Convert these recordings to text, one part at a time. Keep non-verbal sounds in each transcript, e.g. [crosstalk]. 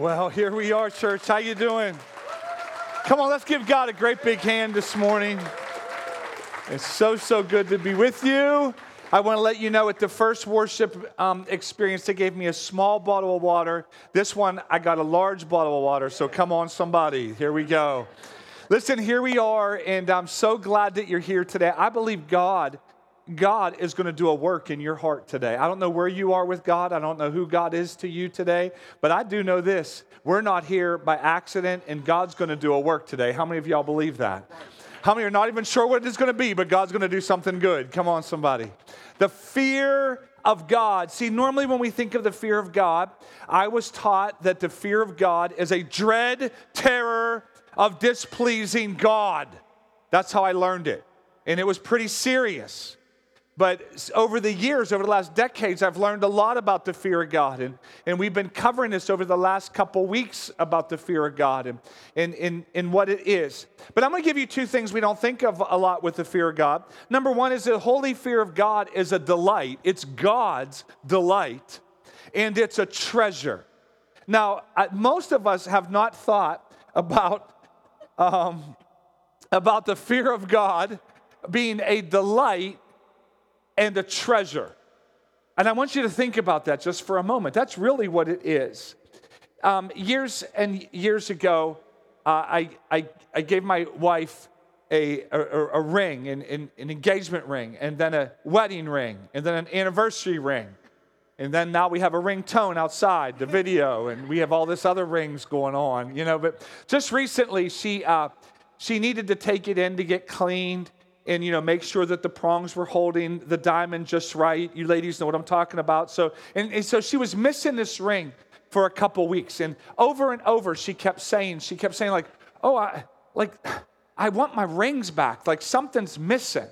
Well, here we are, church. How you doing? Come on, let's give God a great big hand this morning. It's so, so good to be with you. I want to let you know at the first worship um, experience, they gave me a small bottle of water. This one, I got a large bottle of water. So come on, somebody. Here we go. Listen, here we are, and I'm so glad that you're here today. I believe God God is going to do a work in your heart today. I don't know where you are with God. I don't know who God is to you today, but I do know this. We're not here by accident, and God's going to do a work today. How many of y'all believe that? How many are not even sure what it's going to be, but God's going to do something good? Come on, somebody. The fear of God. See, normally when we think of the fear of God, I was taught that the fear of God is a dread terror of displeasing God. That's how I learned it. And it was pretty serious. But over the years, over the last decades, I've learned a lot about the fear of God. And, and we've been covering this over the last couple weeks about the fear of God and, and, and, and what it is. But I'm going to give you two things we don't think of a lot with the fear of God. Number one is the holy fear of God is a delight, it's God's delight, and it's a treasure. Now, most of us have not thought about, um, about the fear of God being a delight and a treasure. And I want you to think about that just for a moment. That's really what it is. Um, years and years ago, uh, I, I, I, gave my wife a, a, a ring, an, an engagement ring, and then a wedding ring, and then an anniversary ring. And then now we have a ringtone outside the video, and we have all this other rings going on, you know. But just recently, she, uh, she needed to take it in to get cleaned and you know make sure that the prongs were holding the diamond just right. You ladies know what i'm talking about. So and, and so she was missing this ring for a couple weeks and over and over she kept saying she kept saying like oh i like i want my rings back. Like something's missing.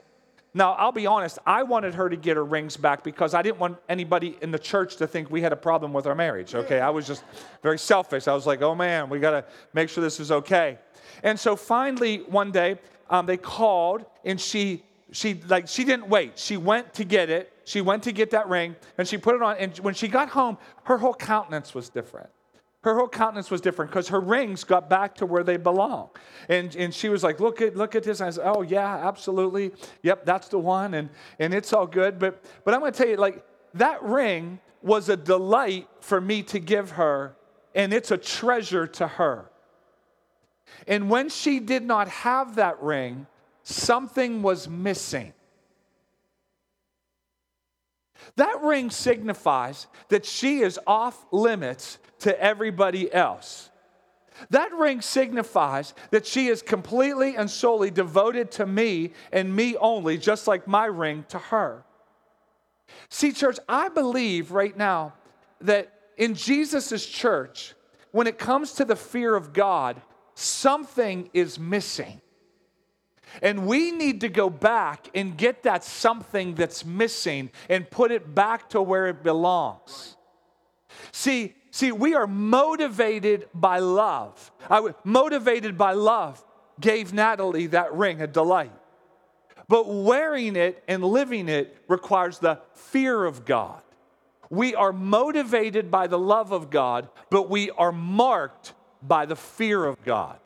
Now i'll be honest i wanted her to get her rings back because i didn't want anybody in the church to think we had a problem with our marriage okay? I was just very selfish. I was like oh man we got to make sure this is okay. And so finally one day um, they called and she she like she didn't wait. She went to get it. She went to get that ring and she put it on. And when she got home her whole countenance was different. Her whole countenance was different because her rings got back to where they belong. And, and she was like look at look at this. And i said oh yeah absolutely. Yep that's the one. And and it's all good. But but i'm going to tell you like that ring was a delight for me to give her and it's a treasure to her. And when she did not have that ring, something was missing. That ring signifies that she is off limits to everybody else. That ring signifies that she is completely and solely devoted to me and me only, just like my ring to her. See, church, I believe right now that in Jesus' church, when it comes to the fear of God, something is missing. And we need to go back and get that something that's missing and put it back to where it belongs. See, see, we are motivated by love. I, motivated by love gave Natalie that ring a delight. But wearing it and living it requires the fear of God. We are motivated by the love of God, but we are marked by the fear of God.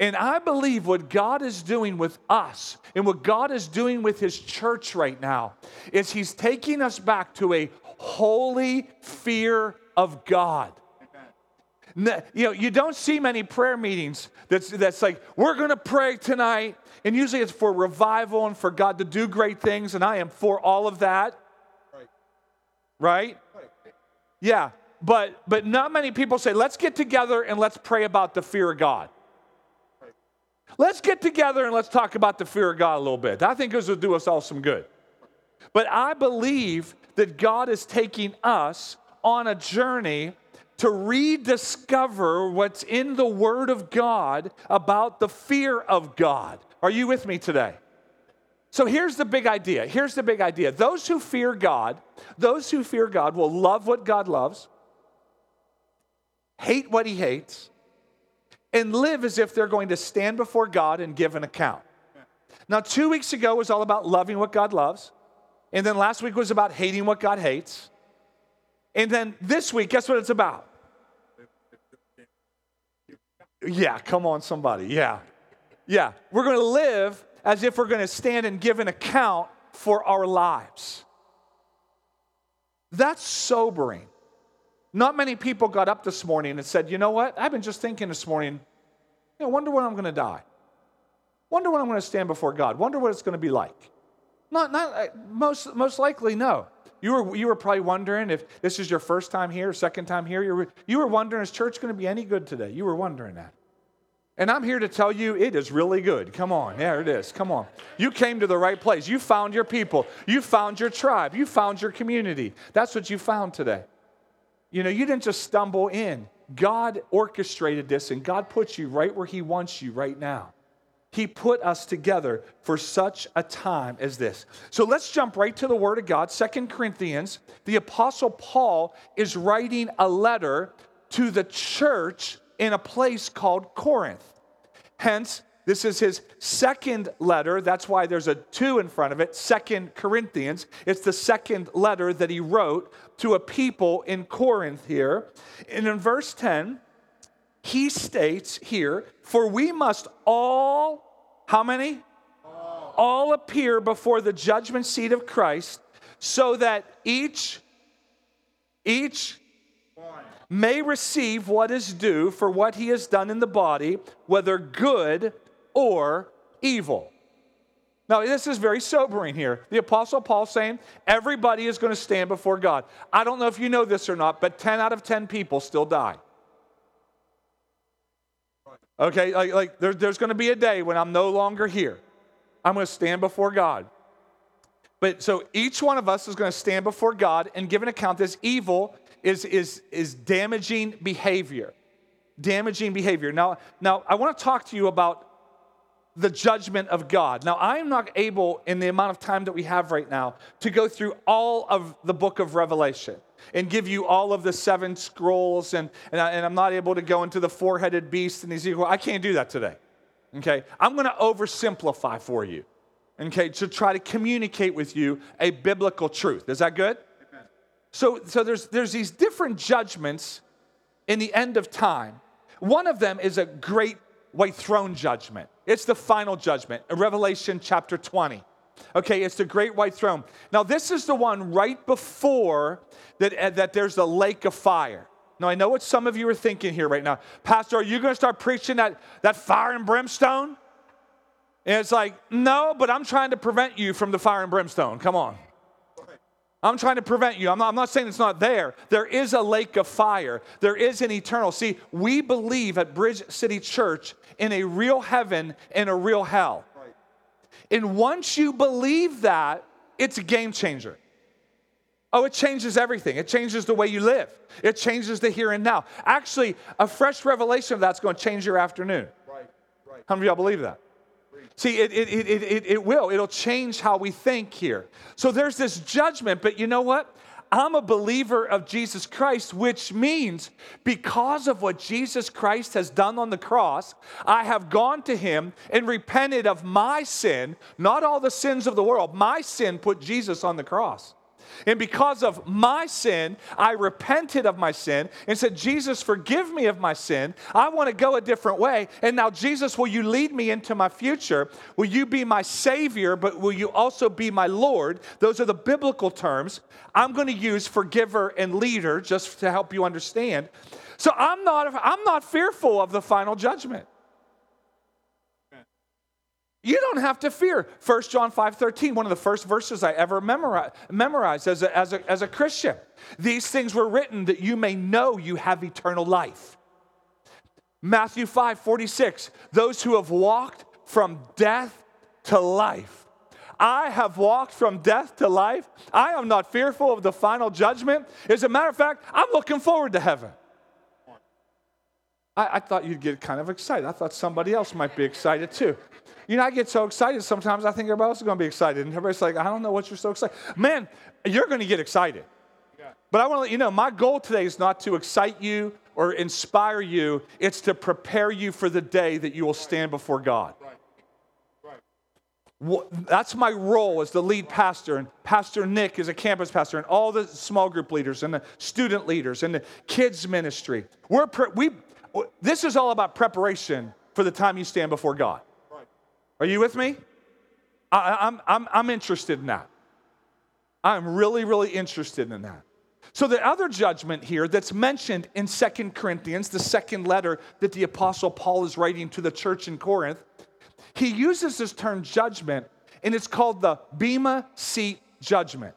And I believe what God is doing with us and what God is doing with His church right now is He's taking us back to a holy fear of God. You know, you don't see many prayer meetings that's, that's like, we're going to pray tonight. And usually it's for revival and for God to do great things. And I am for all of that. Right? right? Yeah but but not many people say let's get together and let's pray about the fear of god let's get together and let's talk about the fear of god a little bit i think this will do us all some good but i believe that god is taking us on a journey to rediscover what's in the word of god about the fear of god are you with me today so here's the big idea. Here's the big idea. Those who fear God, those who fear God will love what God loves, hate what he hates, and live as if they're going to stand before God and give an account. Now, two weeks ago was all about loving what God loves. And then last week was about hating what God hates. And then this week, guess what it's about? Yeah, come on, somebody. Yeah. Yeah. We're going to live as if we're going to stand and give an account for our lives. That's sobering. Not many people got up this morning and said, you know what? I've been just thinking this morning, you know, wonder when I'm going to die. Wonder when I'm going to stand before God. Wonder what it's going to be like. Not, not uh, most, most likely, no. You were, you were probably wondering if this is your first time here, second time here. You were, you were wondering, is church going to be any good today? You were wondering that. And I'm here to tell you it is really good. Come on. There it is. Come on. You came to the right place. You found your people. You found your tribe. You found your community. That's what you found today. You know, you didn't just stumble in. God orchestrated this and God puts you right where He wants you right now. He put us together for such a time as this. So let's jump right to the Word of God. Second Corinthians, the Apostle Paul is writing a letter to the church in a place called Corinth. Hence, this is his second letter. That's why there's a two in front of it, Second Corinthians. It's the second letter that he wrote to a people in Corinth here. And in verse 10, he states here, For we must all, how many? All, all appear before the judgment seat of Christ, so that each, each may receive what is due for what he has done in the body, whether good or evil. Now, this is very sobering here. The Apostle Paul saying everybody is going to stand before God. I don't know if you know this or not, but 10 out of 10 people still die. Okay, like, like there, there's going to be a day when I'm no longer here. I'm going to stand before God. But so each one of us is going to stand before God and give an account this evil is, is, is damaging behavior. Damaging behavior. Now, now, I want to talk to you about the judgment of God. Now, I'm not able, in the amount of time that we have right now, to go through all of the book of Revelation and give you all of the seven scrolls, and, and, I, am not able to go into the four headed beast and Ezekiel. I can't do that today. Okay? I'm going to oversimplify for you, okay, to try to communicate with you a biblical truth. Is that good? So, so there's, there's these different judgments in the end of time. One of them is a great white throne judgment. It's the final judgment, in Revelation chapter 20. Okay, it's the great white throne. Now, this is the one right before that, uh, that there's the lake of fire. Now, I know what some of you are thinking here right now. Pastor, are you going to start preaching that, that fire and brimstone? And it's like, no, but I'm trying to prevent you from the fire and brimstone. Come on. I'm trying to prevent you. I'm not, I'm not, saying it's not there. There is a lake of fire, there is an eternal. See, we believe at Bridge City Church in a real heaven and a real hell. Right. And once you believe that, it's a game changer. Oh, it changes everything. It changes the way you live. It changes the here and now. Actually, a fresh revelation of that's going to change your afternoon. Right, right. How many of y'all believe that? See, it, it, it, it, it will. It'll change how we think here. So there's this judgment, but you know what? I'm a believer of Jesus Christ, which means because of what Jesus Christ has done on the cross, I have gone to him and repented of my sin, not all the sins of the world. My sin put Jesus on the cross. And because of my sin, I repented of my sin and said, Jesus, forgive me of my sin. I want to go a different way. And now, Jesus, will you lead me into my future? Will you be my Savior, but will you also be my Lord? Those are the biblical terms. I'm going to use forgiver and leader just to help you understand. So I'm not, I'm not fearful of the final judgment. You don't have to fear. 1 John 5 13, one of the first verses I ever memorized as a, as, a, as a Christian. These things were written that you may know you have eternal life. Matthew 5 46, those who have walked from death to life. I have walked from death to life. I am not fearful of the final judgment. As a matter of fact, I'm looking forward to heaven. I, I thought you'd get kind of excited. I thought somebody else might be excited too. You know, I get so excited sometimes I think everybody else is going to be excited. And everybody's like, I don't know what you're so excited. Man, you're going to get excited. Yeah. But I want to let you know my goal today is not to excite you or inspire you, it's to prepare you for the day that you will stand before God. Right. Right. That's my role as the lead pastor, and Pastor Nick is a campus pastor, and all the small group leaders, and the student leaders, and the kids ministry. We're pre- we this is all about preparation for the time you stand before God. Are you with me? I, I'm, I'm, I'm interested in that. I'm really, really interested in that. So, the other judgment here that's mentioned in Second Corinthians, the second letter that the Apostle Paul is writing to the church in Corinth, he uses this term judgment, and it's called the Bema Seat judgment,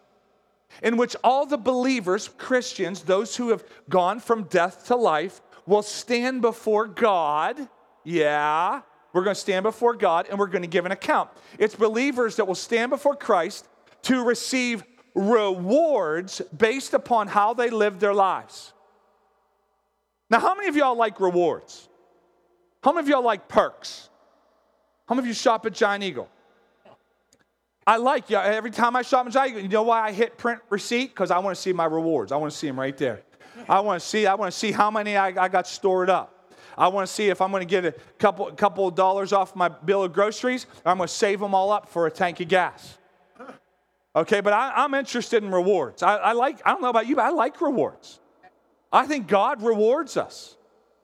in which all the believers, Christians, those who have gone from death to life, will stand before God. Yeah, we're going to stand before God and we're going to give an account. It's believers that will stand before Christ to receive rewards based upon how they lived their lives. Now, how many of y'all like rewards? How many of y'all like perks? How many of you shop at Giant Eagle? I like yeah. Every time I shop at Giant Eagle, you know why I hit print receipt? Because I want to see my rewards. I want to see them right there. I want to see. I want to see how many I, I got stored up. I want to see if I'm going to get a couple couple of dollars off my bill of groceries, I'm going to save them all up for a tank of gas. Okay, but I, am interested in rewards. I, I like, I don't know about you, but I like rewards. I think God rewards us.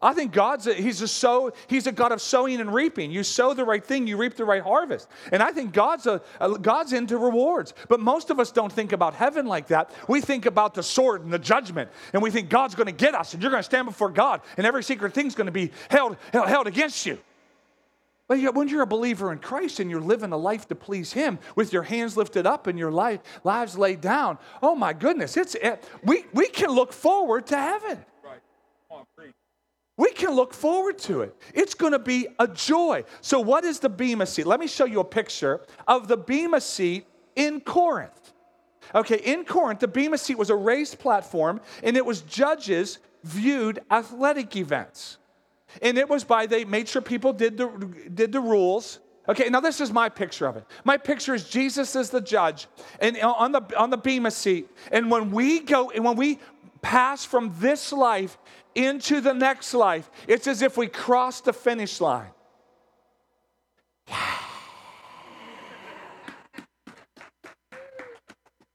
I think God's a, he's a sow, he's a God of sowing and reaping. You sow the right thing, you reap the right harvest. And I think God's a, a, God's into rewards. But most of us don't think about heaven like that. We think about the sword and the judgment, and we think God's going to get us, and you're going to stand before God, and every secret thing's going to be held, held, held against you. But when you're a believer in Christ and you're living a life to please Him with your hands lifted up and your life, lives laid down, oh my goodness, it's, it, we, we can look forward to heaven. We can look forward to it. It's going to be a joy. So, what is the Bema seat? Let me show you a picture of the Bema seat in Corinth. Okay, in Corinth, the Bema seat was a raised platform and it was judges viewed athletic events. And it was by, they made sure people did the, did the rules. Okay, now this is my picture of it. My picture is Jesus as the judge and on the, on the Bema seat. And when we go, and when we pass from this life into the next life, it's as if we cross the finish line.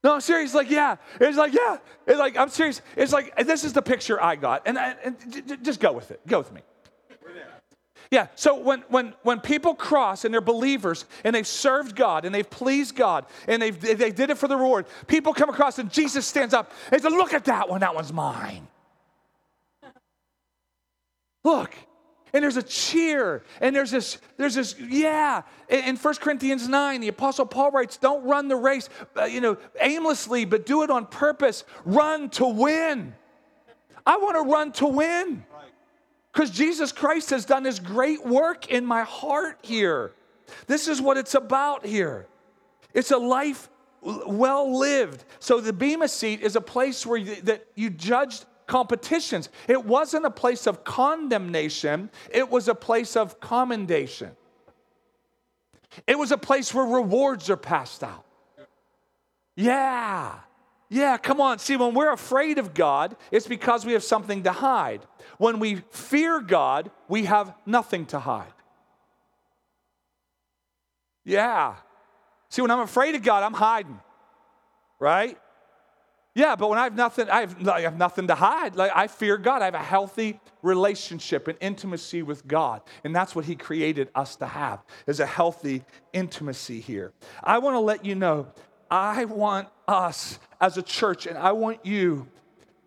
No, I'm serious. Like, yeah. It's like, yeah. It's like, I'm serious. It's like, this is the picture I got. And, I, and just go with it. Go with me. Yeah, so when, when, when people cross and they're believers and they've served God and they've pleased God and they've, they did it for the reward, people come across and Jesus stands up and says, Look at that one, that one's mine. Look, and there's a cheer and there's this there's this yeah in, 1 corinthians 9 the apostle paul writes don't run the race uh, you know aimlessly but do it on purpose run to win i want to run to win because Jesus Christ has done his great work in my heart here. This is what it's about here. It's a life well lived. So the Bema seat is a place where you, that you judged competitions. It wasn't a place of condemnation, it was a place of commendation. It was a place where rewards are passed out. Yeah. Yeah, come on. See, when we're afraid of God, it's because we have something to hide. When we fear God, we have nothing to hide. Yeah. See, when I'm afraid of God, I'm hiding, right? Yeah, but when I have nothing, I have, I have nothing to hide. Like I fear God. I have a healthy relationship and intimacy with God, and that's what He created us to have is a healthy intimacy here. I want to let you know I want us as a church, and I want you,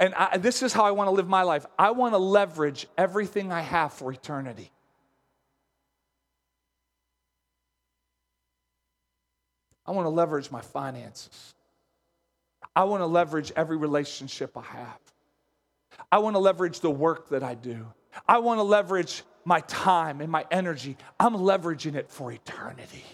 and I, this is how I want to live my life. I want to leverage everything I have for eternity. I want to leverage my finances. I want to leverage every relationship I have. I want to leverage the work that I do. I want to leverage my time and my energy. I'm leveraging it for eternity.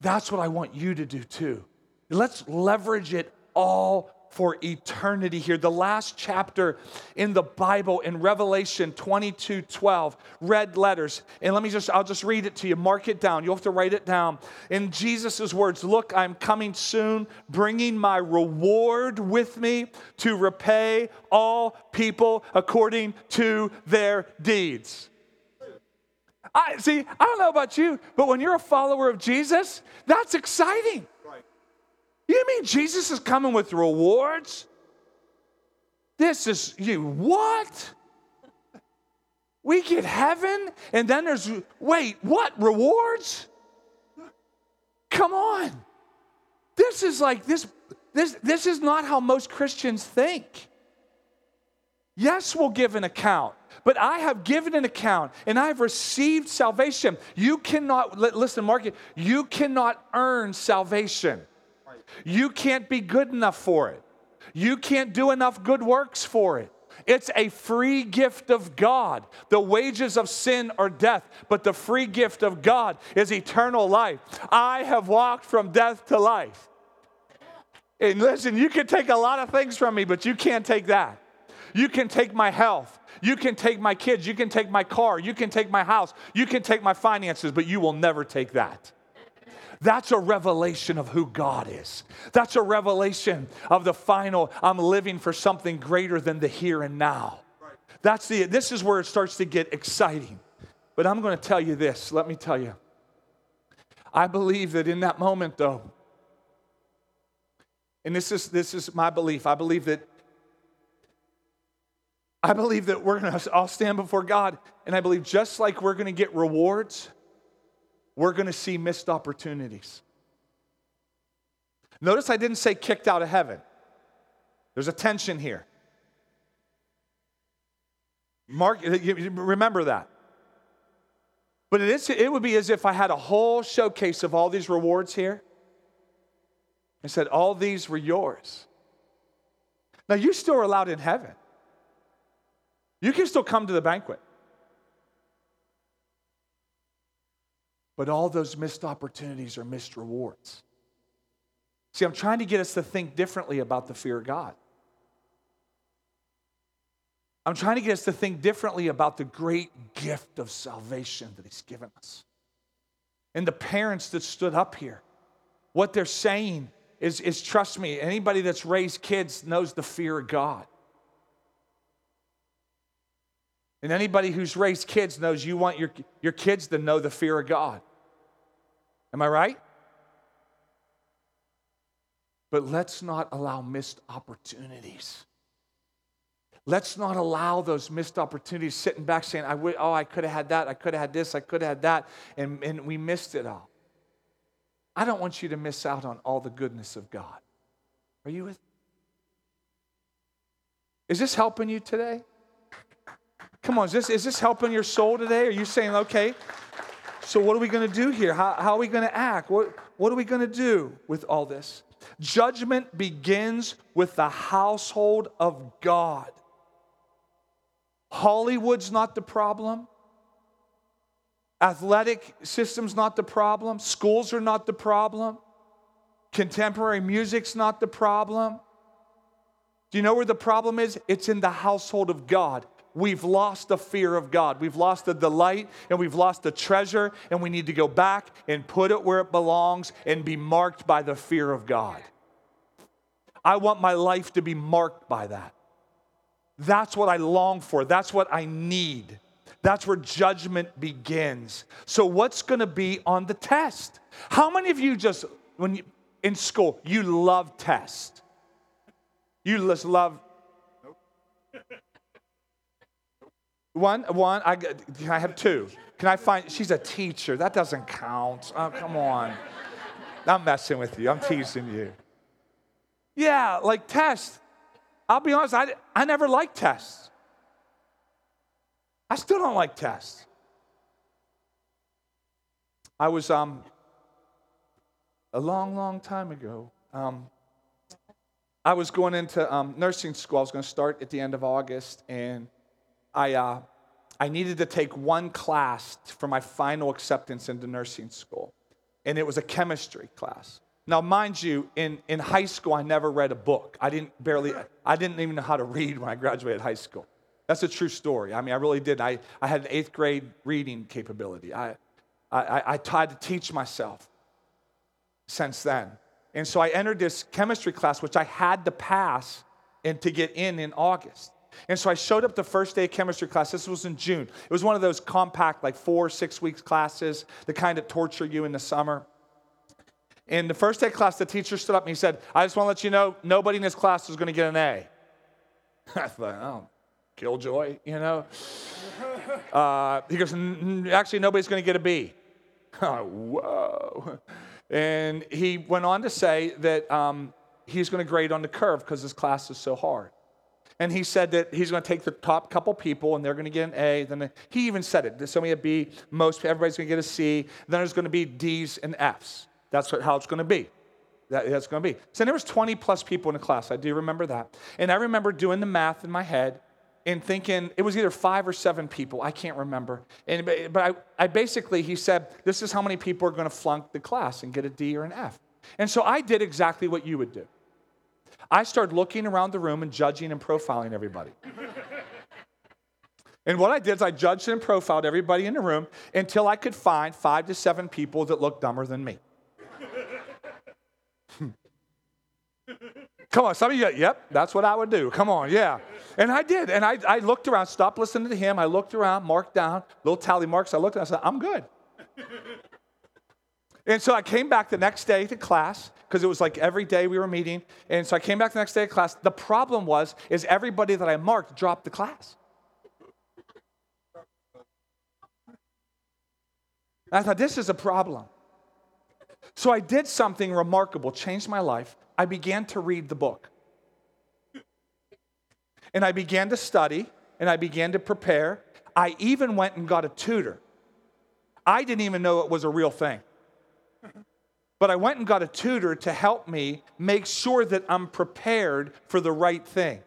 That's what I want you to do too. Let's leverage it all for eternity here. The last chapter in the Bible in Revelation 22 12, red letters. And let me just, I'll just read it to you. Mark it down. You'll have to write it down. In Jesus' words, Look, I'm coming soon, bringing my reward with me to repay all people according to their deeds. I see, I don't know about you, but when you're a follower of Jesus, that's exciting. You mean Jesus is coming with rewards? This is you what? We get heaven, and then there's, wait, what? Rewards? Come on. This is like, this, this, this is not how most Christians think. Yes, we'll give an account, but I have given an account and I've received salvation. You cannot, listen, Mark, you cannot earn salvation. You can't be good enough for it. You can't do enough good works for it. It's a free gift of God. The wages of sin are death, but the free gift of God is eternal life. I have walked from death to life. And listen, you can take a lot of things from me, but you can't take that. You can take my health. You can take my kids. You can take my car. You can take my house. You can take my finances, but you will never take that. That's a revelation of who God is. That's a revelation of the final, I'm living for something greater than the here and now. That's the, this is where it starts to get exciting. But I'm going to tell you this. Let me tell you. I believe that in that moment, though, and this is, this is my belief, I believe that I believe that we're going to all stand before God, and I believe just like we're going to get rewards, we're going to see missed opportunities. Notice I didn't say kicked out of heaven. There's a tension here. Mark, remember that. But it, is, it would be as if I had a whole showcase of all these rewards here and said, All these were yours. Now, you still are allowed in heaven. You can still come to the banquet. But all those missed opportunities are missed rewards. See, I'm trying to get us to think differently about the fear of God. I'm trying to get us to think differently about the great gift of salvation that He's given us. And the parents that stood up here, what they're saying is, is trust me, anybody that's raised kids knows the fear of God. And anybody who's raised kids knows you want your, your kids to know the fear of God. Am I right? But let's not allow missed opportunities. Let's not allow those missed opportunities sitting back saying, I would, oh, I could have had that, I could have had this, I could have had that, and, and we missed it all. I don't want you to miss out on all the goodness of God. Are you with? me? Is this helping you today? Come on, is this, is this helping your soul today? Are you saying, okay, so what are we going to do here? How, how are we going to act? What, what are we going to do with all this? Judgment begins with the household of God. Hollywood's not the problem. Athletic system's not the problem. Schools are not the problem. Contemporary music's not the problem. Do you know where the problem is? It's in the household of God we've lost the fear of God. We've lost the delight and we've lost the treasure, and we need to go back and put it where it belongs and be marked by the fear of God. I want my life to be marked by that. That's what I long for. That's what I need. That's where judgment begins. So, what's going to be on the test? How many of you just, when you, in school, you love tests? You just love. One, one. I, can I have two? Can I find? She's a teacher. That doesn't count. Oh, come on. I'm messing with you. I'm teasing you. Yeah, like tests. I'll be honest. I, I never liked tests. I still don't like tests. I was um a long, long time ago. Um, I was going into um, nursing school. I was going to start at the end of August, and I, uh, I needed to take one class for my final acceptance into nursing school, and it was a chemistry class. Now, mind you, in, in high school, I never read a book. I didn't barely, I didn't even know how to read when I graduated high school. That's a true story. I mean, I really did. I, I had an eighth grade reading capability. I, I, I tried to teach myself since then. And so I entered this chemistry class, which I had to pass and to get in in August. And so I showed up the first day of chemistry class. This was in June. It was one of those compact, like four, six weeks classes, the kind that torture you in the summer. In the first day of class, the teacher stood up and he said, I just want to let you know, nobody in this class is going to get an A. [laughs] I thought, oh, killjoy, you know? [laughs] Uh, he goes, Actually, nobody's going to get a B. [laughs] Whoa. And he went on to say that um, he's going to grade on the curve because his class is so hard. And he said that he's going to take the top couple people and they're going to get an A. Then he even said it. There's only a B. Most everybody's going to get a C. Then there's going to be D's and F's. That's what, how it's going to be. That, that's going to be. So there was 20 plus people in the class. I do remember that. And I remember doing the math in my head and thinking it was either five or seven people. I can't remember. And, but I, I basically, he said, this is how many people are going to flunk the class and get a D or an F. And so I did exactly what you would do. I started looking around the room and judging and profiling everybody. and what I did is I judged and profiled everybody in the room until I could find five to seven people that looked dumber than me. Hmm. Come on, some of you, yep, that's what I would do. Come on, yeah. And I did. And I, I looked around, stopped listening to him. I looked around, marked down, little tally marks. I looked and I said, I'm good. And so I came back the next day to class because it was like every day we were meeting. And so I came back the next day to class. The problem was, is everybody that I marked dropped the class. And I thought, this is a problem. So I did something remarkable, changed my life. I began to read the book. And I began to study and I began to prepare. I even went and got a tutor. I didn't even know it was a real thing. But I went and got a tutor to help me make sure that I'm prepared for the right thing.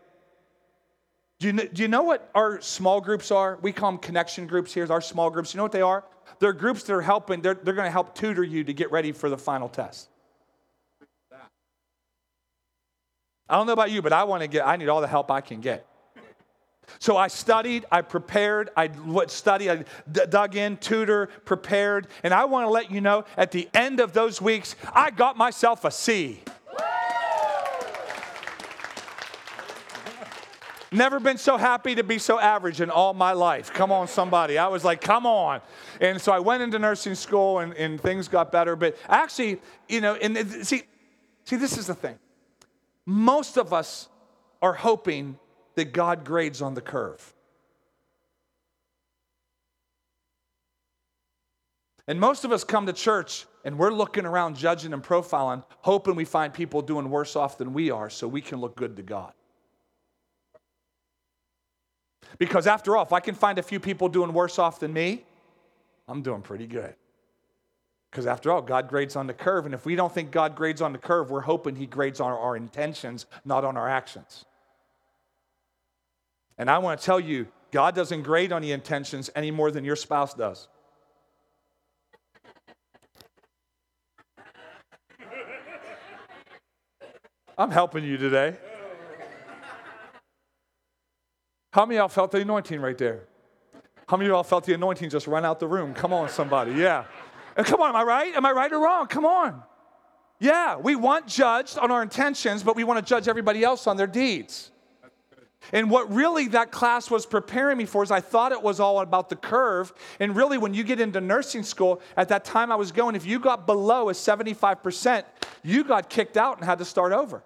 Do you, know, do you know what our small groups are? We call them connection groups here, our small groups. You know what they are? They're groups that are helping, they're, they're going to help tutor you to get ready for the final test. I don't know about you, but I want to get, I need all the help I can get. So I studied, I prepared, I studied, I d- dug in, tutor, prepared, and I want to let you know at the end of those weeks, I got myself a C. Never been so happy to be so average in all my life. Come on, somebody. I was like, come on. And so I went into nursing school and, and things got better. But actually, you know, and see, see, this is the thing. Most of us are hoping that God grades on the curve. And most of us come to church and we're looking around, judging and profiling, hoping we find people doing worse off than we are so we can look good to God. Because after all, if I can find a few people doing worse off than me, I'm doing pretty good. Because after all, God grades on the curve. And if we don't think God grades on the curve, we're hoping He grades on our intentions, not on our actions. And I want to tell you, God doesn't grade on the intentions any more than your spouse does. I'm helping you today. How many of y'all felt the anointing right there? How many of y'all felt the anointing just run out the room? Come on, somebody. Yeah. Come on, am I right? Am I right or wrong? Come on. Yeah, we want judged on our intentions, but we want to judge everybody else on their deeds. And what really that class was preparing me for is I thought it was all about the curve. And really, when you get into nursing school, at that time I was going, if you got below a 75%, you got kicked out and had to start over.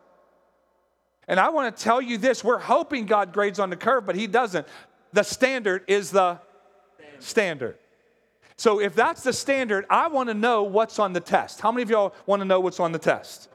And I want to tell you this we're hoping God grades on the curve, but He doesn't. The standard is the standard. So if that's the standard, I want to know what's on the test. How many of y'all want to know what's on the test?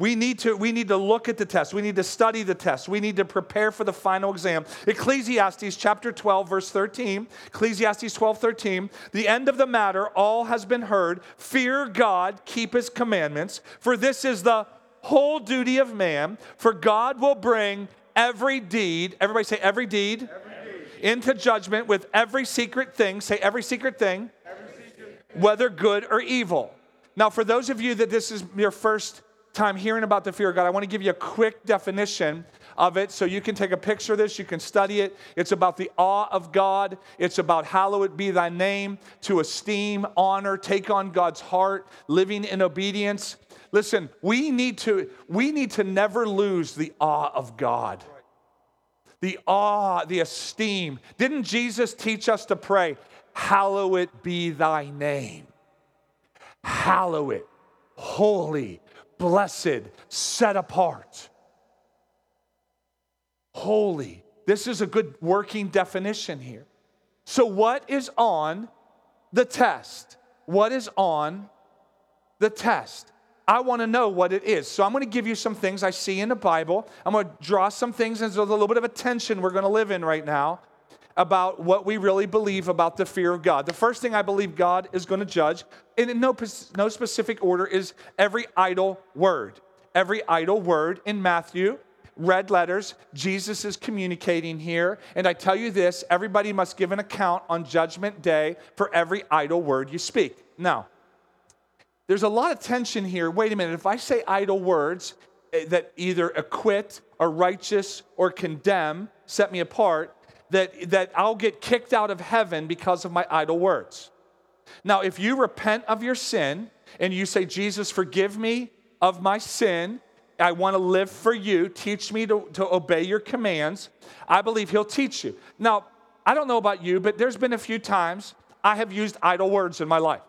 We need to we need to look at the test. We need to study the test. We need to prepare for the final exam. Ecclesiastes chapter 12 verse 13. Ecclesiastes 12 13. The end of the matter all has been heard. Fear God, keep his commandments, for this is the whole duty of man, for God will bring every deed, everybody say every deed, every into judgment with every secret thing, say every secret thing, every secret whether good or evil. Now, for those of you that this is your first time hearing about the fear of God, I want to give you a quick definition of it so you can take a picture of this, you can study it. It's about the awe of God, it's about hallowed be thy name, to esteem, honor, take on God's heart, living in obedience. Listen, we need to, we need to never lose the awe of God. The awe, the esteem. Didn't Jesus teach us to pray, Hallowed be thy name? Hallow it, holy, blessed, set apart. Holy. This is a good working definition here. So, what is on the test? What is on the test? I want to know what it is. So, I'm going to give you some things I see in the Bible. I'm going to draw some things. and There's a little bit of a tension we're going to live in right now about what we really believe about the fear of God. The first thing I believe God is going to judge, in no, no specific order, is every idle word. Every idle word in Matthew red letters. Jesus is communicating here. And I tell you this everybody must give an account on Judgment Day for every idle word you speak. Now, there's a lot of tension here. Wait a minute, if I say idle words eh, that either acquit or righteous or condemn, set me apart, that, that I'll get kicked out of heaven because of my idle words. Now, if you repent of your sin and you say, Jesus, forgive me of my sin, I want to live for you. Teach me to, to obey your commands. I believe He'll teach you. Now, I don't know about you, but there's been a few times I have used idle words in my life.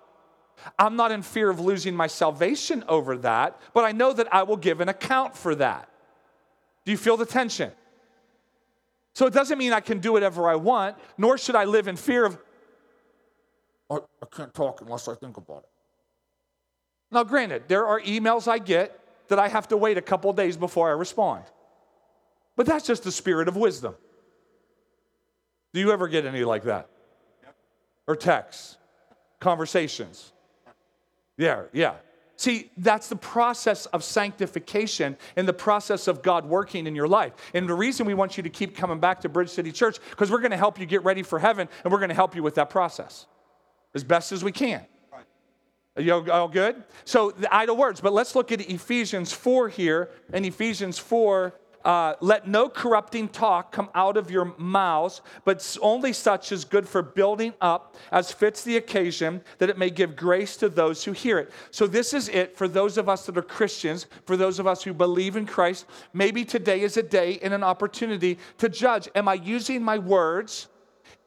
I'm not in fear of losing my salvation over that, but I know that I will give an account for that. Do you feel the tension? So it doesn't mean I can do whatever I want, nor should I live in fear of, I, I can't talk unless I think about it. Now, granted, there are emails I get that I have to wait a couple days before I respond. But that's just the spirit of wisdom. Do you ever get any like that? Or texts, conversations? Yeah, yeah. See, that's the process of sanctification and the process of God working in your life. And the reason we want you to keep coming back to Bridge City Church, because we're going to help you get ready for heaven and we're going to help you with that process as best as we can. Are you all good? So the idle words, but let's look at Ephesians 4 here. and Ephesians 4, uh, let no corrupting talk come out of your mouths, but only such as good for building up as fits the occasion, that it may give grace to those who hear it. So, this is it for those of us that are Christians, for those of us who believe in Christ. Maybe today is a day and an opportunity to judge Am I using my words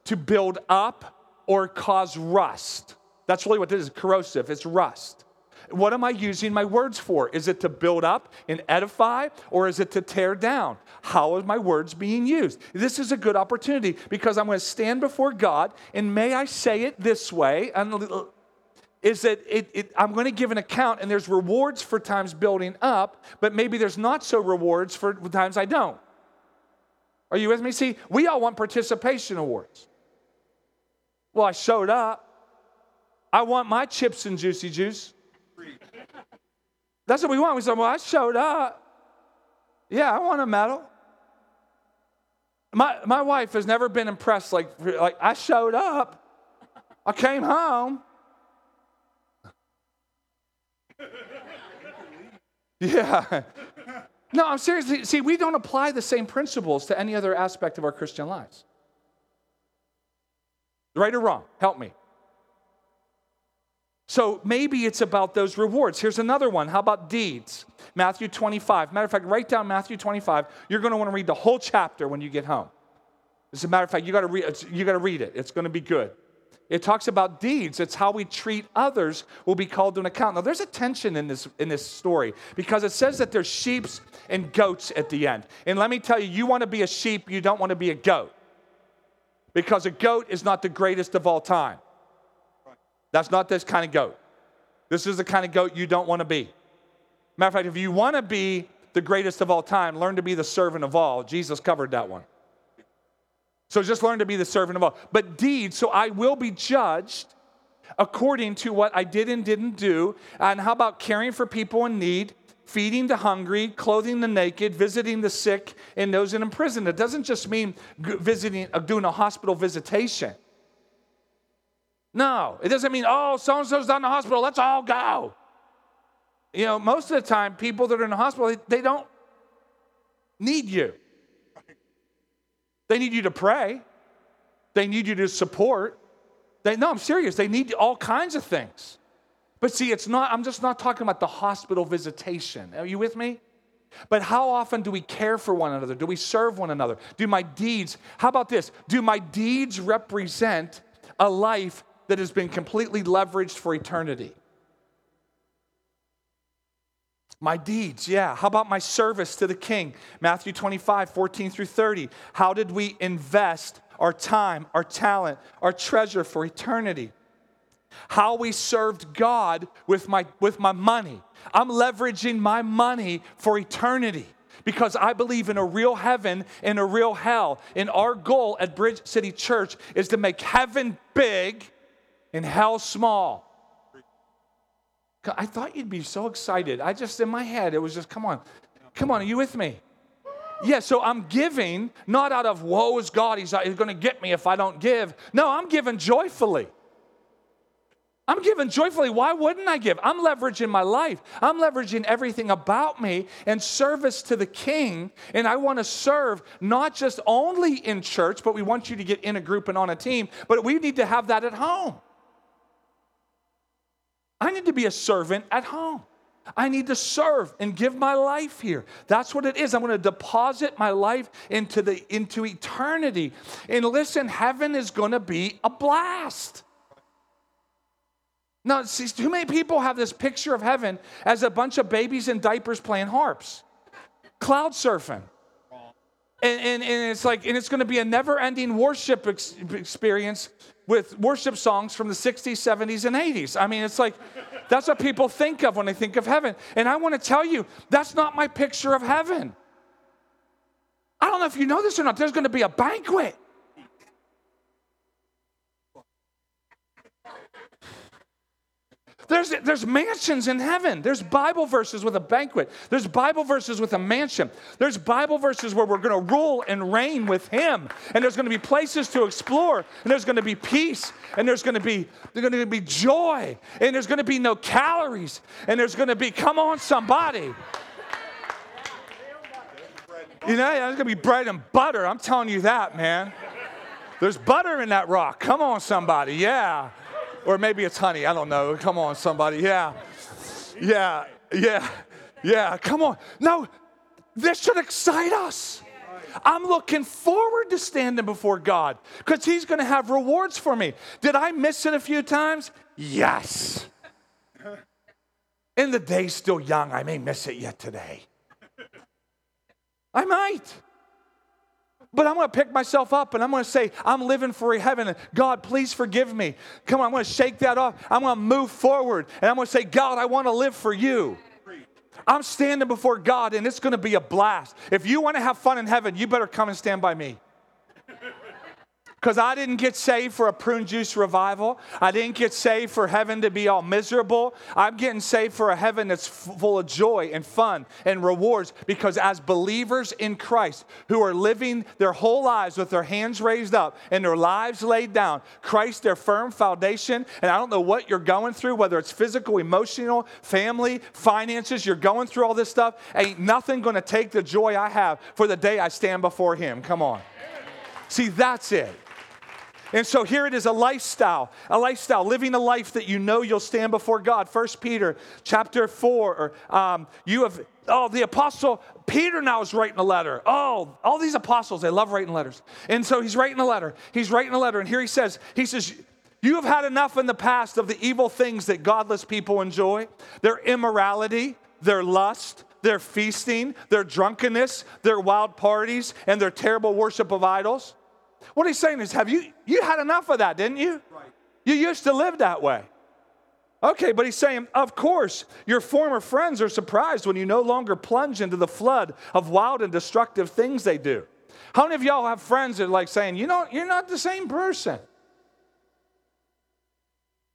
to build up or cause rust? That's really what this is corrosive, it's rust. What am I using my words for? Is it to build up and edify, or is it to tear down? How are my words being used? This is a good opportunity because I'm going to stand before God, and may I say it this way, is that it, it, I'm going to give an account, and there's rewards for times building up, but maybe there's not so rewards for times I don't. Are you with me? See, we all want participation awards. Well, I showed up. I want my chips and juicy juice. That's what we want. We said, Well, I showed up. Yeah, I want a medal. My, my wife has never been impressed like, like I showed up. I came home. [laughs] Yeah. No, I'm serious. See, we don't apply the same principles to any other aspect of our Christian lives. Right or wrong? Help me. So maybe it's about those rewards. Here's another one. How about deeds? Matthew 25. Matter of fact, write down Matthew 25. You're going to want to read the whole chapter when you get home. As a matter of fact, you got to read. You got to read it. It's going to be good. It talks about deeds. It's how we treat others will be called to an account. Now, there's a tension in this in this story because it says that there's sheep and goats at the end. And let me tell you, you want to be a sheep, you don't want to be a goat, because a goat is not the greatest of all time. That's not this kind of goat. This is the kind of goat you don't want to be. Matter of fact, if you want to be the greatest of all time, learn to be the servant of all. Jesus covered that one. So just learn to be the servant of all. But deeds, so I will be judged according to what I did and didn't do. And how about caring for people in need, feeding the hungry, clothing the naked, visiting the sick, and those in prison? It doesn't just mean visiting, uh, doing a hospital visitation. No, it doesn't mean, oh, so and so's down in the hospital, let's all go. You know, most of the time, people that are in the hospital, they, they don't need you. They need you to pray, they need you to support. They, no, I'm serious. They need all kinds of things. But see, it's not, I'm just not talking about the hospital visitation. Are you with me? But how often do we care for one another? Do we serve one another? Do my deeds, how about this? Do my deeds represent a life that has been completely leveraged for eternity. My deeds, yeah. How about my service to the king? Matthew 25, 14 through 30. How did we invest our time, our talent, our treasure for eternity. How we served God with my, with my money. I'm leveraging my money for eternity because I believe in a real heaven and a real hell. And our goal at Bridge City Church is to make heaven big and how small. I thought you'd be so excited. I just, in my head, it was just, come on, come on, are you with me? Yeah, so I'm giving not out of woe is God, he's, he's going to get me if I don't give. No, I'm giving joyfully. I'm giving joyfully. Why wouldn't I give? I'm leveraging my life. I'm leveraging everything about me and service to the King. And I want to serve not just only in church, but we want you to get in a group and on a team, but we need to have that at home. I need to be a servant at home. I need to serve and give my life here. That's what it is. I'm going to deposit my life into the into eternity. And listen, heaven is going to be a blast. Now, see, too many people have this picture of heaven as a bunch of babies in diapers playing harps, cloud surfing. And, and, and it's like, and it's going to be a never ending worship ex- experience with worship songs from the 60s, 70s, and 80s. I mean, it's like, that's what people think of when they think of heaven. And I want to tell you, that's not my picture of heaven. I don't know if you know this or not, there's going to be a banquet. There's, there's mansions in heaven. There's Bible verses with a banquet. There's Bible verses with a mansion. There's Bible verses where we're going to rule and reign with Him. And there's going to be places to explore. And there's going to be peace. And there's going to be, there's going to be joy. And there's going to be no calories. And there's going to be, come on, somebody. You know, there's going to be bread and butter. I'm telling you that, man. There's butter in that rock. Come on, somebody. Yeah. Or maybe it's honey. I don't know. Come on, somebody. Yeah. Yeah. Yeah. Yeah. Come on. No, this should excite us. I'm looking forward to standing before God because He's going to have rewards for me. Did I miss it a few times? Yes. And the day's still young. I may miss it yet today. I might. But I'm going to pick myself up and I'm going to say, I'm living for heaven. God, please forgive me. Come on, I'm going to shake that off. I'm going to move forward and I'm going to say, God, I want to live for you. I'm standing before God and it's going to be a blast. If you want to have fun in heaven, you better come and stand by me because I didn't get saved for a prune juice revival. I didn't get saved for heaven to be all miserable. I'm getting saved for a heaven that's full of joy and fun and rewards because as believers in Christ who are living their whole lives with their hands raised up and their lives laid down, Christ, their firm foundation. And I don't know what you're going through, whether it's physical, emotional, family, finances, you're going through all this stuff. Ain't nothing going to take the joy I have for the day I stand before Him. Come on. See, that's it. And so here it is a lifestyle, a lifestyle, living a life that you know you'll stand before God. First Peter chapter 4, um, you have, oh, the apostle Peter now is writing a letter. Oh, all these apostles, they love writing letters. And so he's writing a letter. He's writing a letter. And here he says, he says, you have had enough in the past of the evil things that godless people enjoy their immorality, their lust, their feasting, their drunkenness, their wild parties, and their terrible worship of idols. What he's saying is, have you you had enough of that, didn't you? Right. You used to live that way. Okay, but he's saying, of course, your former friends are surprised when you no longer plunge into the flood of wild and destructive things they do. How many of y'all have friends that are like saying, you know, you're not the same person?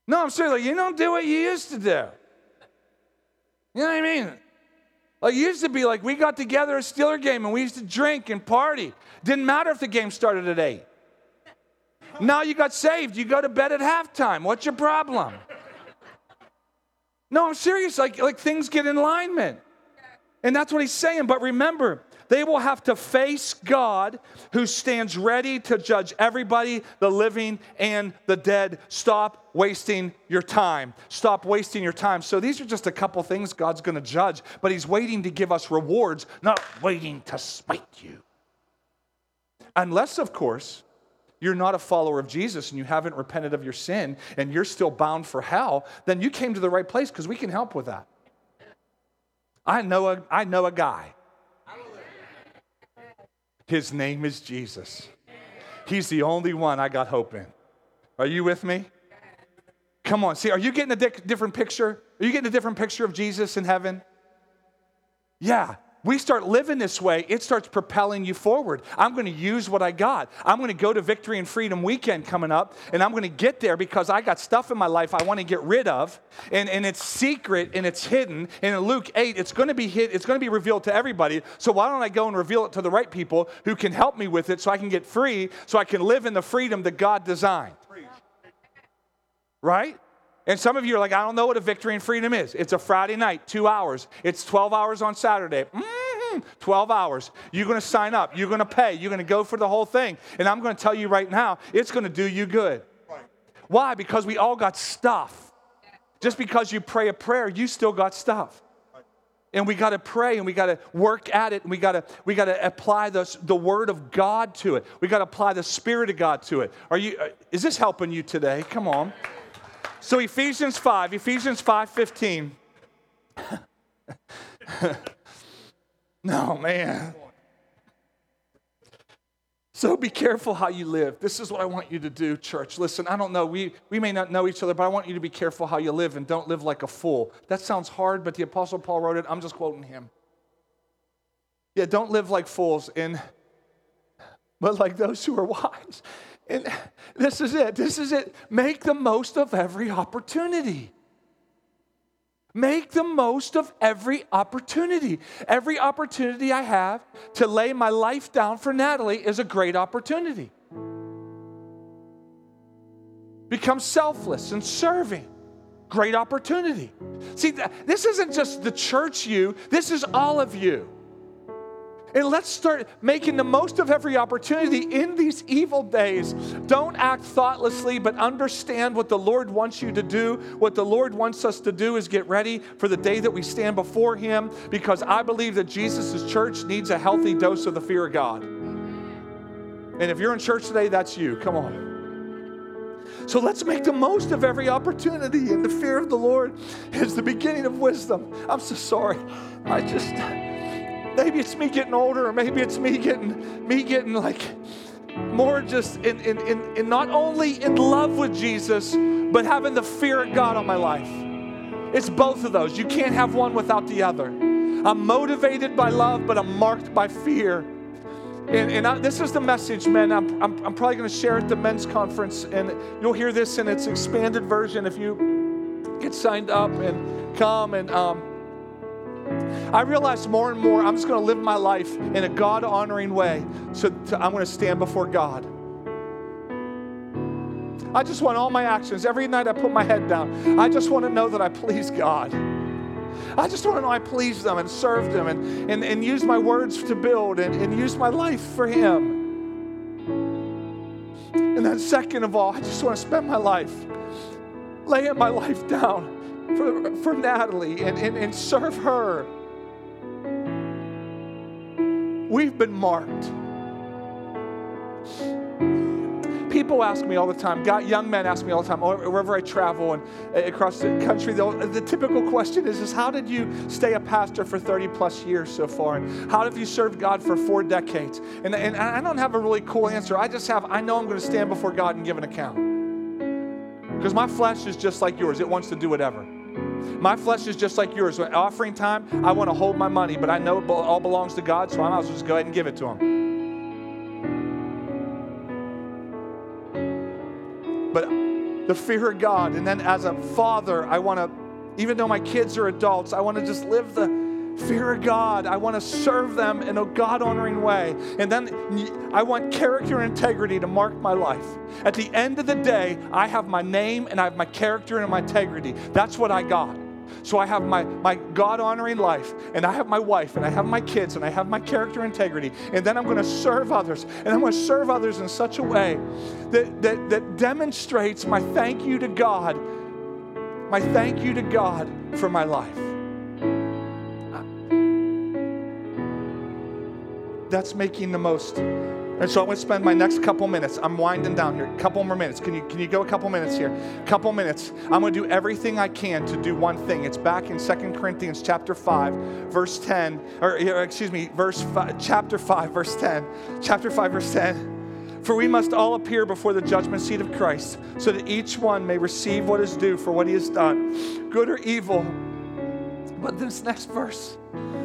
No, I'm serious. Like, you don't do what you used to do. You know what I mean? Like, it used to be like we got together a Steeler game and we used to drink and party. Didn't matter if the game started at 8. Now you got saved. You go to bed at halftime. What's your problem? No, I'm serious. Like, like things get in alignment. And that's what he's saying. But remember, they will have to face God who stands ready to judge everybody, the living and the dead. Stop wasting your time. Stop wasting your time. So these are just a couple things God's going to judge, but he's waiting to give us rewards, not waiting to smite you. Unless, of course, you're not a follower of Jesus and you haven't repented of your sin and you're still bound for hell, then you came to the right place because we can help with that. I know a, I know a guy. His name is Jesus. He's the only one I got hope in. Are you with me? Come on. See, are you getting a di- different picture? Are you getting a different picture of Jesus in heaven? Yeah, we start living this way, it starts propelling you forward. I'm going to use what I got. I'm going to go to Victory and Freedom Weekend coming up, and I'm going to get there because I got stuff in my life I want to get rid of, and, and it's secret and it's hidden. And in Luke 8, it's going to be hid, it's going to be revealed to everybody. So why don't I go and reveal it to the right people who can help me with it so I can get free, so I can live in the freedom that God designed? Right? And some of you are like, I don't know what a victory and freedom is. It's a Friday night, two hours. It's 12 hours on Saturday. Mm-hmm. 12 hours. You're going to sign up. You're going to pay. You're going to go for the whole thing. And I'm going to tell you right now, it's going to do you good. Why? Because we all got stuff. Just because you pray a prayer, you still got stuff. And we got to pray and we got to work at it and we got to we got to apply the, the word of God to it. We got to apply the spirit of God to it. Are you uh, is this helping you today? Come on. So Ephesians 5, Ephesians 5:15. [laughs] no, man. So be careful how you live. This is what I want you to do, church. Listen, I don't know. We, we may not know each other, but I want you to be careful how you live and don't live like a fool. That sounds hard, but the Apostle Paul wrote it. I'm just quoting him. Yeah, don't live like fools, in, but like those who are [laughs] wise. And this is it. This is it. Make the most of every opportunity. Make the most of every opportunity. Every opportunity I have to lay my life down for Natalie is a great opportunity. Become selfless and serving. Great opportunity. See, this isn't just the church you, this is all of you. And let's start making the most of every opportunity in these evil days. Don't act thoughtlessly, but understand what the Lord wants you to do. What the Lord wants us to do is get ready for the day that we stand before Him, because I believe that Jesus' church needs a healthy dose of the fear of God. And if you're in church today, that's you. Come on. So let's make the most of every opportunity. And the fear of the Lord is the beginning of wisdom. I'm so sorry. I just. Maybe it's me getting older, or maybe it's me getting me getting like more just in, in, in, in not only in love with Jesus, but having the fear of God on my life. It's both of those. You can't have one without the other. I'm motivated by love, but I'm marked by fear. And, and I, this is the message, men. I'm, I'm, I'm probably going to share at the men's conference, and you'll hear this in its expanded version if you get signed up and come. And um, I realized more and more I'm just going to live my life in a God honoring way. So I'm going to stand before God. I just want all my actions. Every night I put my head down. I just want to know that I please God. I just want to know I please them and serve them and, and, and use my words to build and, and use my life for Him. And then, second of all, I just want to spend my life laying my life down for, for Natalie and, and, and serve her. We've been marked. People ask me all the time, God, young men ask me all the time, wherever I travel and uh, across the country, the typical question is, is how did you stay a pastor for 30 plus years so far? And how have you served God for four decades? And, and I don't have a really cool answer. I just have, I know I'm going to stand before God and give an account. Because my flesh is just like yours, it wants to do whatever. My flesh is just like yours. Offering time, I want to hold my money, but I know it all belongs to God, so I might as well just go ahead and give it to Him. But the fear of God, and then as a father, I want to, even though my kids are adults, I want to just live the fear of God. I want to serve them in a God honoring way. And then I want character and integrity to mark my life. At the end of the day, I have my name and I have my character and my integrity. That's what I got. So I have my, my God honoring life, and I have my wife, and I have my kids, and I have my character integrity. And then I'm going to serve others, and I'm going to serve others in such a way that, that, that demonstrates my thank you to God, my thank you to God for my life. That's making the most. And so I'm going to spend my next couple minutes. I'm winding down here. Couple more minutes. Can you, can you go a couple minutes here? Couple minutes. I'm going to do everything I can to do one thing. It's back in Second Corinthians chapter 5, verse 10, or excuse me, verse five, chapter 5, verse 10. Chapter 5, verse 10. For we must all appear before the judgment seat of Christ, so that each one may receive what is due for what he has done, good or evil. But this next verse,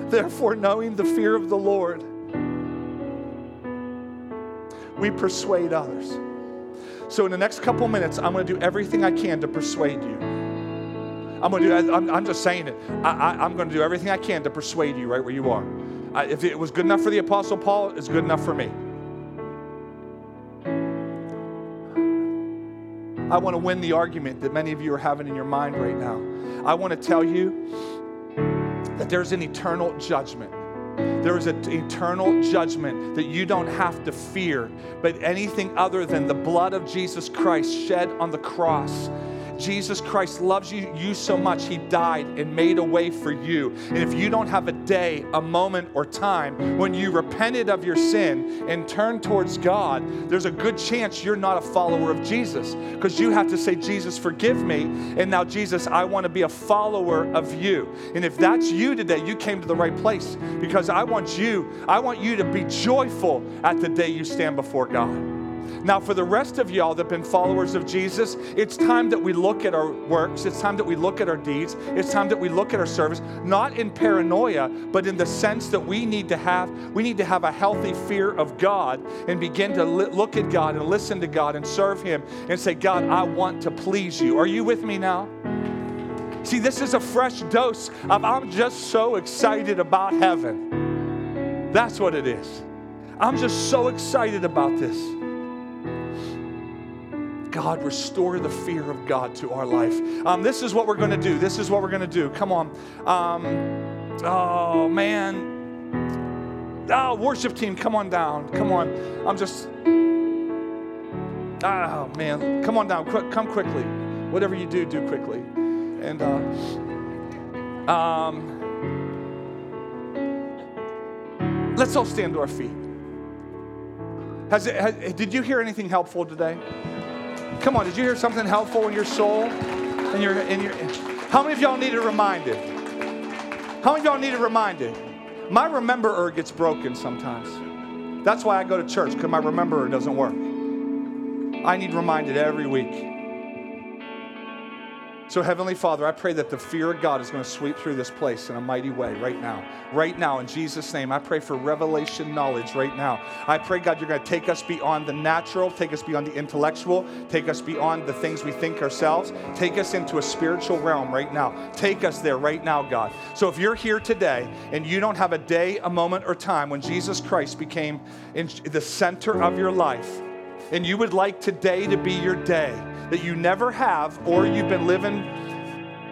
therefore, knowing the fear of the Lord, we persuade others. So, in the next couple minutes, I'm going to do everything I can to persuade you. I'm going to do. I'm, I'm just saying it. I, am going to do everything I can to persuade you right where you are. I, if it was good enough for the Apostle Paul, it's good enough for me. I want to win the argument that many of you are having in your mind right now. I want to tell you that there's an eternal judgment. There is an eternal judgment that you don't have to fear, but anything other than the blood of Jesus Christ shed on the cross Jesus Christ loves you, you so much, He died and made a way for you. And if you don't have a day, a moment, or time when you repented of your sin and turned towards God, there's a good chance you're not a follower of Jesus because you have to say, Jesus, forgive me. And now, Jesus, I want to be a follower of you. And if that's you today, you came to the right place because I want you, I want you to be joyful at the day you stand before God. Now, for the rest of y'all that have been followers of Jesus, it's time that we look at our works. It's time that we look at our deeds. It's time that we look at our service, not in paranoia, but in the sense that we need to have we need to have a healthy fear of God and begin to li- look at God and listen to God and serve Him and say, God, I want to please you. Are you with me now? See, this is a fresh dose of I'm just so excited about heaven. That's what it is. I'm just so excited about this. God, restore the fear of God to our life. Um, this is what we're going to do. This is what we're going to do. Come on. Um, oh, man. Oh, worship team, come on down. Come on. I'm just. Oh, man. Come on down. Come quickly. Whatever you do, do quickly. And, uh, um, let's all stand to our feet. Has it, has, did you hear anything helpful today? Come on, did you hear something helpful in your soul? In your, in your, how many of y'all need needed reminded? How many of y'all need needed reminded? My rememberer gets broken sometimes. That's why I go to church, because my rememberer doesn't work. I need reminded every week. So, Heavenly Father, I pray that the fear of God is going to sweep through this place in a mighty way right now. Right now, in Jesus' name, I pray for revelation knowledge right now. I pray, God, you're going to take us beyond the natural, take us beyond the intellectual, take us beyond the things we think ourselves, take us into a spiritual realm right now. Take us there right now, God. So, if you're here today and you don't have a day, a moment, or time when Jesus Christ became in the center of your life, and you would like today to be your day, that you never have, or you've been living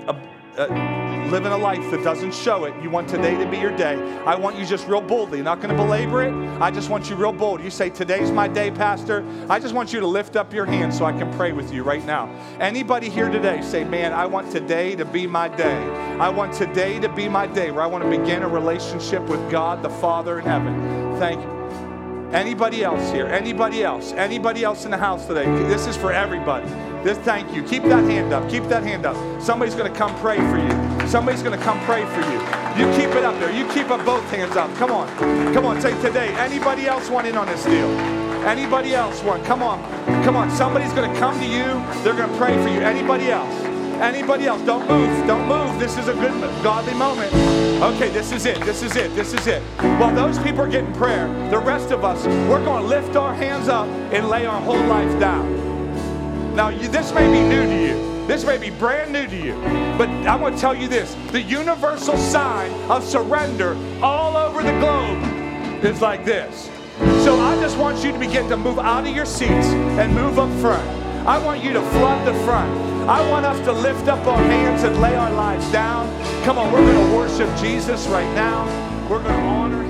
a, a, living a life that doesn't show it. You want today to be your day. I want you just real boldly, not going to belabor it. I just want you real bold. You say, Today's my day, Pastor. I just want you to lift up your hand so I can pray with you right now. Anybody here today say, Man, I want today to be my day. I want today to be my day where I want to begin a relationship with God the Father in heaven. Thank you. Anybody else here? Anybody else? Anybody else in the house today? This is for everybody. This thank you. Keep that hand up. Keep that hand up. Somebody's going to come pray for you. Somebody's going to come pray for you. You keep it up there. You keep up both hands up. Come on. Come on. Say today. Anybody else want in on this deal? Anybody else want? Come on. Come on. Somebody's going to come to you. They're going to pray for you. Anybody else? Anybody else? Don't move. Don't move. This is a good, godly moment. Okay, this is it. This is it. This is it. While those people are getting prayer, the rest of us, we're going to lift our hands up and lay our whole life down. Now, you, this may be new to you. This may be brand new to you. But I want to tell you this the universal sign of surrender all over the globe is like this. So I just want you to begin to move out of your seats and move up front. I want you to flood the front. I want us to lift up our hands and lay our lives down. Come on, we're going to worship Jesus right now. We're going to honor.